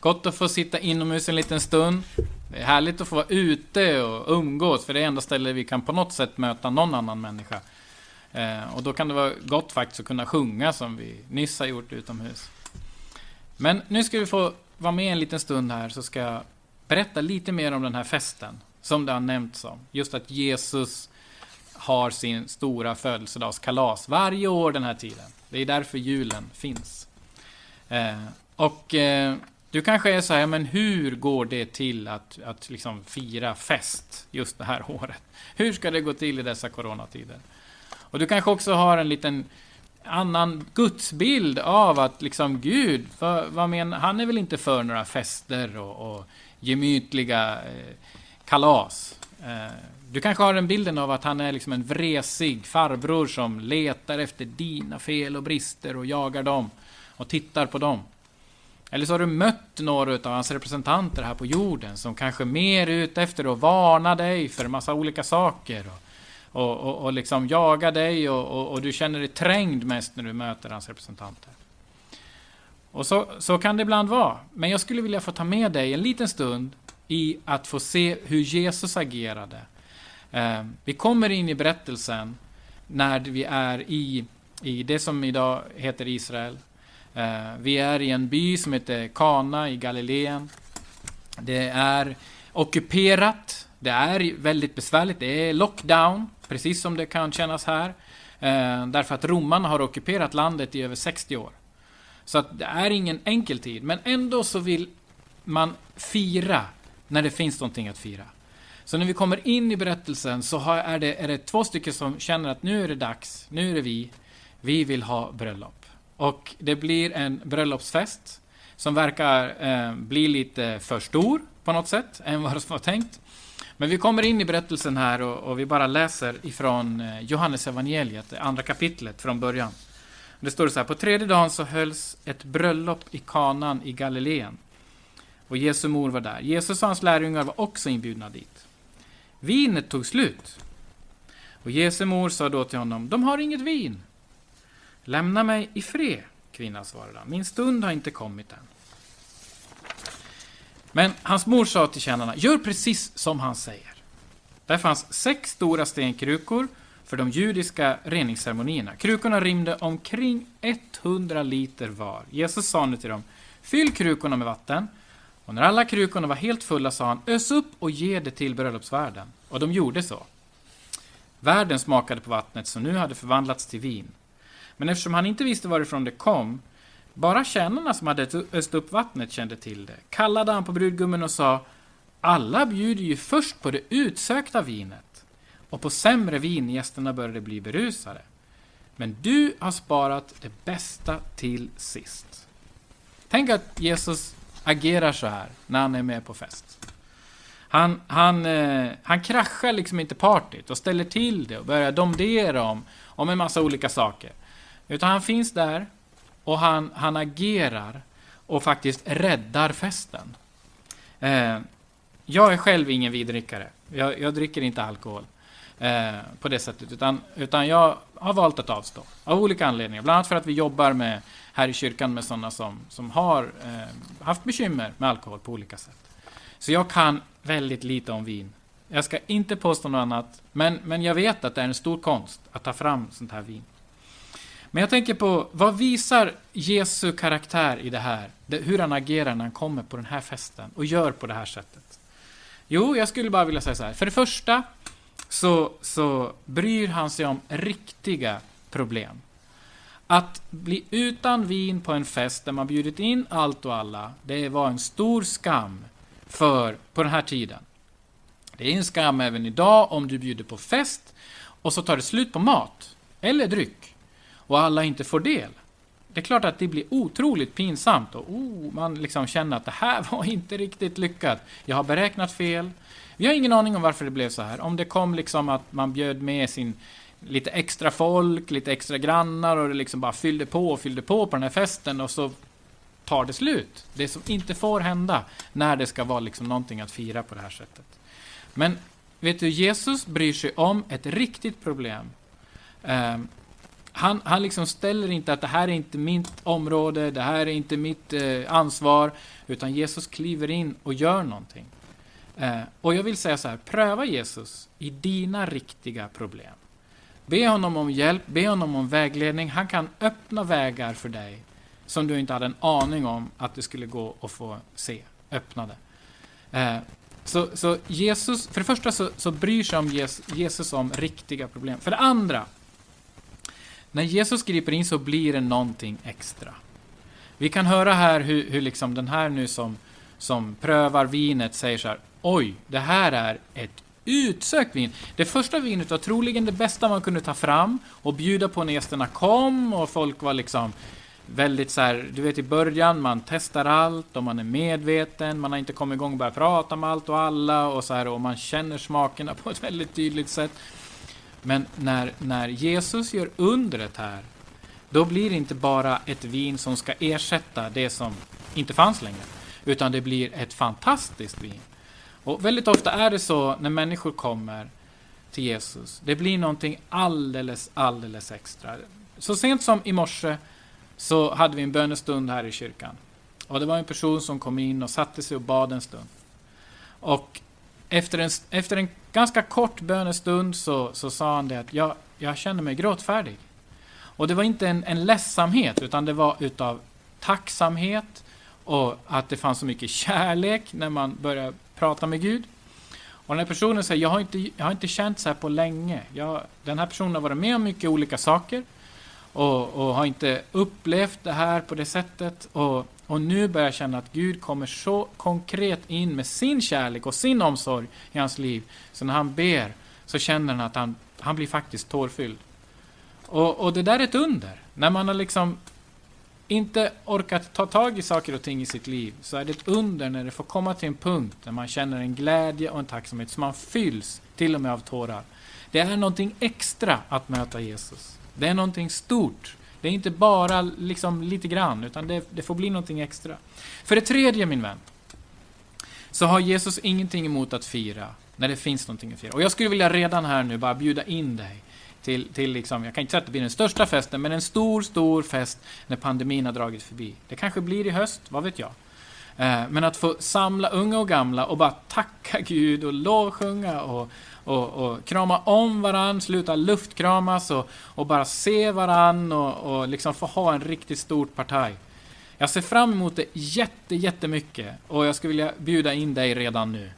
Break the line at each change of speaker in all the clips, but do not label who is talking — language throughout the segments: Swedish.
Gott att få sitta inomhus en liten stund. Det är härligt att få vara ute och umgås, för det är enda stället vi kan på något sätt möta någon annan människa. Eh, och då kan det vara gott faktiskt att kunna sjunga som vi nyss har gjort utomhus. Men nu ska vi få vara med en liten stund här, så ska jag berätta lite mer om den här festen, som det har nämnts om. Just att Jesus har sin stora födelsedagskalas varje år den här tiden. Det är därför julen finns. Eh, och eh, du kanske är så här, men hur går det till att, att liksom fira fest just det här året? Hur ska det gå till i dessa coronatider? Och du kanske också har en liten annan gudsbild av att liksom Gud, för, vad men, han är väl inte för några fester och, och gemytliga eh, kalas. Eh, du kanske har den bilden av att han är liksom en vresig farbror som letar efter dina fel och brister och jagar dem och tittar på dem. Eller så har du mött några av hans representanter här på jorden som kanske mer är ute efter att varna dig för en massa olika saker. Och, och, och, och liksom jaga dig och, och, du känner dig trängd mest när du möter hans representanter. Och så, så kan det ibland vara. Men jag skulle vilja få ta med dig en liten stund i att få se hur Jesus agerade. Eh, vi kommer in i berättelsen när vi är i, i det som idag heter Israel. Eh, vi är i en by som heter Kana i Galileen. Det är ockuperat. Det är väldigt besvärligt. Det är lockdown, precis som det kan kännas här. Eh, därför att romarna har ockuperat landet i över 60 år. Så att det är ingen enkel tid, men ändå så vill man fira när det finns någonting att fira. Så när vi kommer in i berättelsen så är det, är det två stycken som känner att nu är det dags, nu är det vi, vi vill ha bröllop. Och det blir en bröllopsfest som verkar eh, bli lite för stor på något sätt än vad som var tänkt. Men vi kommer in i berättelsen här och, och vi bara läser ifrån eh, Johannes evangeliet, det andra kapitlet från början. Det står så här, på tredje dagen så hölls ett bröllop i kanan i Galileen. Och Jesu mor var där. Jesus och hans lärjungar var också inbjudna dit. Vinet tog slut. Och Jesu mor sa då till honom, de har inget vin. Lämna mig i fred, kvinnan svarade. Min stund har inte kommit än. Men hans mor sa till tjänarna, gör precis som han säger. Där fanns sex stora stenkrukor för de judiska reningsceremonierna. Krukorna rymde omkring 100 liter var. Jesus sa nu till dem, fyll krukorna med vatten. Och när alla krukorna var helt fulla sa han, ös upp och ge det till bröllopsvärden. Och de gjorde så. Värden smakade på vattnet som nu hade förvandlats till vin. Men eftersom han inte visste varifrån det kom, bara tjänarna som hade öst upp vattnet kände till det, kallade han på brudgummen och sa Alla bjuder ju först på det utsökta vinet, och på sämre vin gästerna började bli berusade. Men du har sparat det bästa till sist. Tänk att Jesus agerar så här när han är med på fest. Han, han, eh, han kraschar liksom inte partyt och ställer till det och börjar domdera om, om en massa olika saker. Utan han finns där och han, han agerar och faktiskt räddar festen. Eh, jag är själv ingen vidrickare. Jag, jag dricker inte alkohol eh, på det sättet. Utan, utan jag har valt att avstå. Av olika anledningar. Bland annat för att vi jobbar med, här i kyrkan med sådana som, som har eh, haft bekymmer med alkohol på olika sätt. Så jag kan väldigt lite om vin. Jag ska inte påstå något annat. Men, men jag vet att det är en stor konst att ta fram sånt här vin. Men jag tänker på, vad visar Jesu karaktär i det här? hur han agerar när han kommer på den här festen och gör på det här sättet. Jo, jag skulle bara vilja säga så här. För det första så, så bryr han sig om riktiga problem. Att bli utan vin på en fest där man bjudit in allt och alla, det var en stor skam för, på den här tiden. Det är en skam även idag om du bjuder på fest och så tar det slut på mat eller dryck och alla inte får del. Det är klart att det blir otroligt pinsamt och oh, man liksom känner att det här var inte riktigt lyckat. Jag har beräknat fel. Vi har ingen aning om varför det blev så här. Om det kom liksom att man bjöd med sin lite extra folk, lite extra grannar och det liksom bara fyllde på och fyllde på på den här festen och så tar det slut. Det som inte får hända när det ska vara liksom någonting att fira på det här sättet. Men vet du, Jesus bryr sig om ett riktigt problem. Ehm, han, han liksom ställer inte att det här är inte mitt område, det här är inte mitt eh, ansvar, utan Jesus kliver in och gör någonting. Eh, och jag vill säga så här, pröva Jesus i dina riktiga problem. Be honom om hjälp, be honom om vägledning. Han kan öppna vägar för dig som du inte hade en aning om att det skulle gå att få se öppnade. Eh, så, så, Jesus, för det första så, så bryr sig om Jesus, Jesus om riktiga problem. För det andra, när Jesus griper in så blir det någonting extra. Vi kan höra här hur, hur liksom den här nu som, som prövar vinet säger så här, oj, det här är ett utsökt vin. Det första vinet var troligen det bästa man kunde ta fram och bjuda på när gästerna kom och folk var liksom väldigt så här, du vet i början, man testar allt och man är medveten, man har inte kommit igång och börjat prata med allt och alla och så här och man känner smakerna på ett väldigt tydligt sätt. Men när, när Jesus gör undret här, då blir det inte bara ett vin som ska ersätta det som inte fanns längre, utan det blir ett fantastiskt vin. Och väldigt ofta är det så när människor kommer till Jesus, det blir någonting alldeles, alldeles extra. Så sent som i morse så hade vi en bönestund här i kyrkan. Och det var en person som kom in och satte sig och bad en stund. Och efter en, efter en ganska kort bönestund så, så sa han det att jag, jag känner mig gråtfärdig. Och det var inte en, en ledsamhet, utan det var utav tacksamhet och att det fanns så mycket kärlek när man börjar prata med Gud. Och den här personen säger, jag har inte, jag har inte känt så här på länge. Jag, den här personen har varit med om mycket olika saker och, och har inte upplevt det här på det sättet. Och, och nu börjar jag känna att Gud kommer så konkret in med sin kärlek och sin omsorg i hans liv. Så när han ber så känner han att han, han blir faktiskt tårfylld. Och, och det där är ett under. När man har liksom inte orkat ta tag i saker och ting i sitt liv så är det ett under när det får komma till en punkt där man känner en glädje och en tacksamhet så man fylls till och med av tårar. Det är någonting extra att möta Jesus. Det är någonting stort. Det är inte bara liksom lite grann, utan det, det får bli någonting extra. För det tredje, min vän, så har Jesus ingenting emot att fira när det finns någonting att fira. Och jag skulle vilja redan här nu bara bjuda in dig till, till liksom, jag kan inte säga att det blir den största festen, men en stor, stor fest när pandemin har dragit förbi. Det kanske blir i höst, vad vet jag? Eh, men att få samla unga och gamla och bara tacka Gud och lovsjunga och, och, och krama om varann, sluta luftkramas och, och bara se varann och, och liksom få ha en riktigt stort partaj. Jag ser fram emot det jätte, jättemycket och jag skulle vilja bjuda in dig redan nu.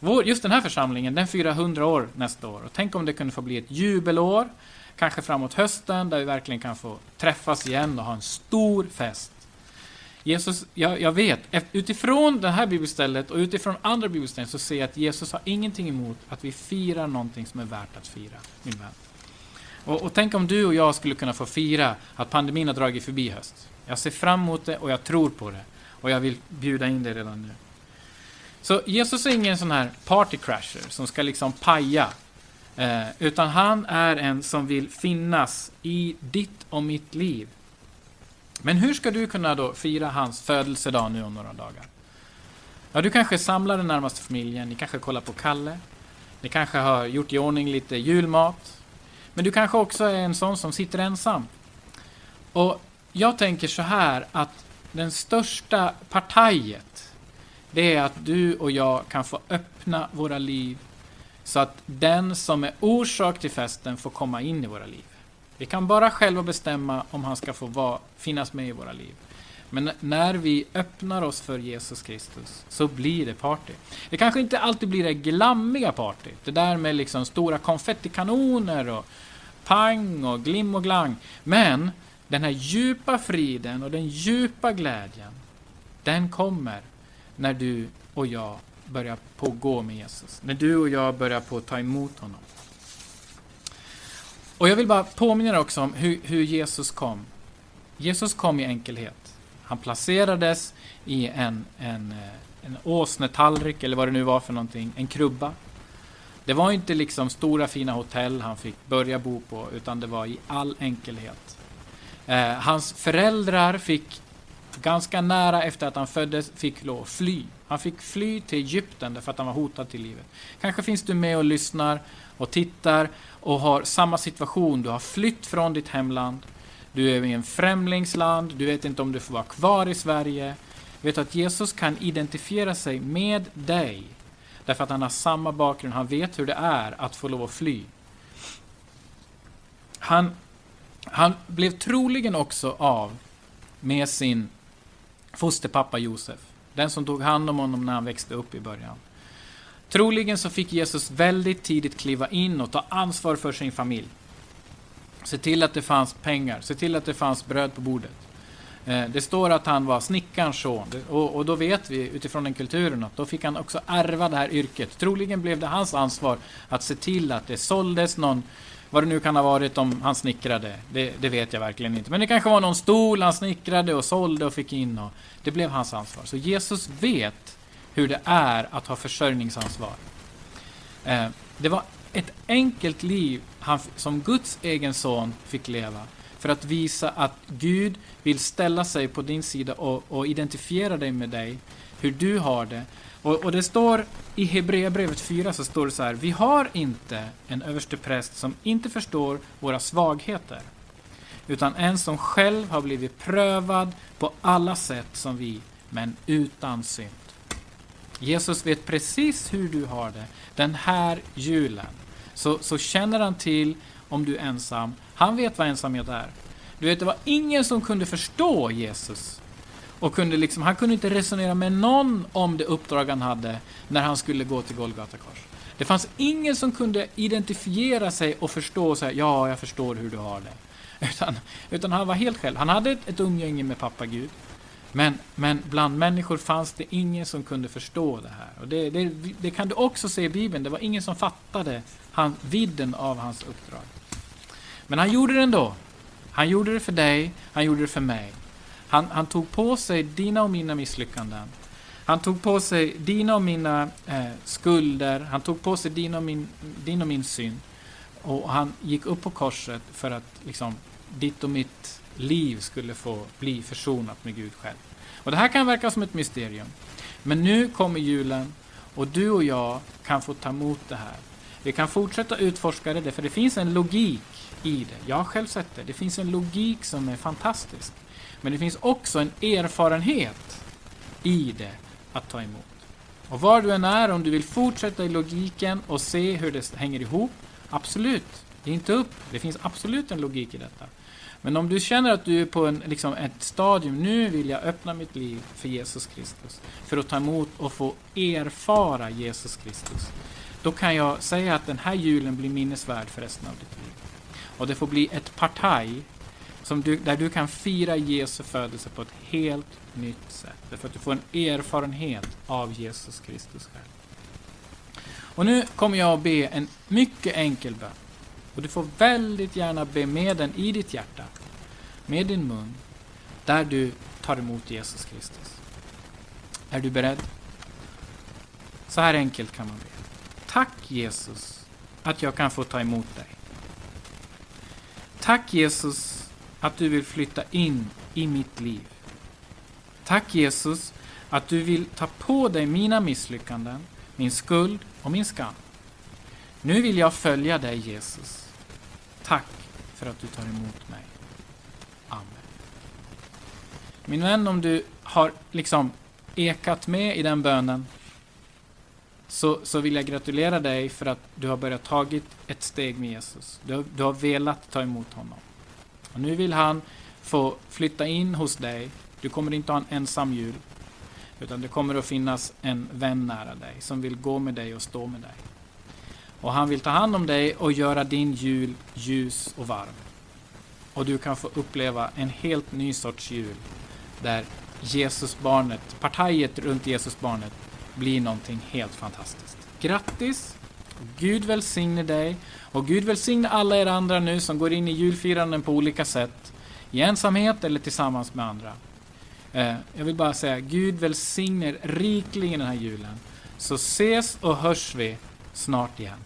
Vår, just den här församlingen, den firar 100 år nästa år. Och tänk om det kunde få bli ett jubelår, kanske framåt hösten, där vi verkligen kan få träffas igen och ha en stor fest. Jesus, jag, jag vet, utifrån det här bibelstället och utifrån andra bibelställen så ser jag att Jesus har ingenting emot att vi firar någonting som är värt att fira, min vän. Och, och tänk om du och jag skulle kunna få fira att pandemin har dragit förbi höst. Jag ser fram emot det och jag tror på det. Och jag vill bjuda in dig redan nu. Så Jesus är ingen sån här partycrasher som ska liksom paja. Eh, utan han är en som vill finnas i ditt och mitt liv. Men hur ska du kunna då fira hans födelsedag nu om några dagar? Ja, du kanske samlar den närmaste familjen, ni kanske kollar på Kalle. Ni kanske har gjort i ordning lite julmat. Men du kanske också är en sån som sitter ensam. Och jag tänker så här att den största partajet, det är att du och jag kan få öppna våra liv så att den som är orsak till festen får komma in i våra liv. Vi kan bara själva bestämma om han ska få vara, finnas med i våra liv. Men när vi öppnar oss för Jesus Kristus så blir det party. Det kanske inte alltid blir det glammiga partyt. Det där med liksom stora konfettikanoner och pang och glim och glang. Men den här djupa friden och den djupa glädjen, den kommer när du och jag börjar på gå med Jesus. När du och jag börjar på ta emot honom. Och jag vill bara påminna också om hur, hur, Jesus kom. Jesus kom i enkelhet. Han placerades i en, en, eh, en åsnetallrik, eller vad det nu var för någonting, en krubba. Det var inte liksom stora fina hotell han fick börja bo på, utan det var i all enkelhet. Eh, hans föräldrar fick ganska nära efter att han föddes, fick lov att fly. Han fick fly till Egypten därför att han var hotad till livet. Kanske finns du med och lyssnar och tittar och har samma situation. Du har flytt från ditt hemland. Du är i en främlingsland. Du vet inte om du får vara kvar i Sverige. Vet att Jesus kan identifiera sig med dig. Därför att han har samma bakgrund. Han vet hur det är att få lov att fly. Han, han blev troligen också av med sin fosterpappa Josef. Den som tog hand om honom när han växte upp i början. Troligen så fick Jesus väldigt tidigt kliva in och ta ansvar för sin familj. Se till att det fanns pengar, se till att det fanns bröd på bordet. Eh, det står att han var snickarns son och, då vet vi utifrån den kulturen att då fick han också ärva det här yrket. Troligen blev det hans ansvar att se till att det såldes någon, vad det nu kan ha varit om han snickrade, det, det vet jag verkligen inte. Men det kanske var någon stol han snickrade och sålde och fick in och det blev hans ansvar. Så Jesus vet hur det är att ha försörjningsansvar. Eh, det var ett enkelt liv han, som Guds egen son fick leva för att visa att Gud vill ställa sig på din sida och, och identifiera dig med dig, hur du har det. Och, och det står i Hebreerbrevet 4 så står det så här, vi har inte en överste präst som inte förstår våra svagheter, utan en som själv har blivit prövad på alla sätt som vi, men utan synd. Jesus vet precis hur du har det den här julen. Så, så känner han till om du är ensam. Han vet vad ensamhet är. Du vet, det var ingen som kunde förstå Jesus. Och kunde liksom, han kunde inte resonera med någon om det uppdrag han hade när han skulle gå till Golgata kors. Det fanns ingen som kunde identifiera sig och förstå och säga ja, jag förstår hur du har det. Utan, utan han var helt själv. Han hade ett, ett umgänge med pappa Gud. Men, men bland människor fanns det ingen som kunde förstå det här. Och det, det, det kan du också se i Bibeln. Det var ingen som fattade han, vidden av hans uppdrag. Men han gjorde det ändå. Han gjorde det för dig, han gjorde det för mig. Han, han tog på sig dina och mina misslyckanden. Han tog på sig dina och mina eh, skulder, han tog på sig din och, min, din och min synd. Och han gick upp på korset för att liksom, ditt och mitt liv skulle få bli försonat med Gud själv. Och Det här kan verka som ett mysterium. Men nu kommer julen och du och jag kan få ta emot det här. Vi kan fortsätta utforska det, för det finns en logik i det. Jag har själv sett det. Det finns en logik som är fantastisk. Men det finns också en erfarenhet i det att ta emot. Och var du än är, om du vill fortsätta i logiken och se hur det hänger ihop, absolut, ge inte upp. Det finns absolut en logik i detta. Men om du känner att du är på en, liksom ett stadium, nu vill jag öppna mitt liv för Jesus Kristus, för att ta emot och få erfara Jesus Kristus, då kan jag säga att den här julen blir minnesvärd för resten av ditt liv. Och det får bli ett partaj som du, där du kan fira Jesu födelse på ett helt nytt sätt. Därför att du får en erfarenhet av Jesus Kristus själv. Och nu kommer jag att be en mycket enkel bön. Och du får väldigt gärna be med den i ditt hjärta, med din mun, där du tar emot Jesus Kristus. Är du beredd? Så här enkelt kan man be. Tack Jesus att jag kan få ta emot dig. Tack Jesus att du vill flytta in i mitt liv. Tack Jesus att du vill ta på dig mina misslyckanden, min skuld och min skam. Nu vill jag följa dig Jesus. Tack för att du tar emot mig. Amen. Min vän, om du har liksom ekat med i den bönen så, så vill jag gratulera dig för att du har börjat tagit ett steg med Jesus. Du, du har velat ta emot honom. Och nu vill han få flytta in hos dig. Du kommer inte ha en ensam jul. Utan det kommer att finnas en vän nära dig som vill gå med dig och stå med dig. Och han vill ta hand om dig och göra din jul ljus och varm. Och du kan få uppleva en helt ny sorts jul där Jesusbarnet, partiet runt Jesusbarnet blir någonting helt fantastiskt. Grattis! Gud välsigne dig och Gud välsigne alla er andra nu som går in i julfiranden på olika sätt. I ensamhet eller tillsammans med andra. Eh, jag vill bara säga, Gud välsigne er rikligen den här julen. Så ses och hörs vi snart igen.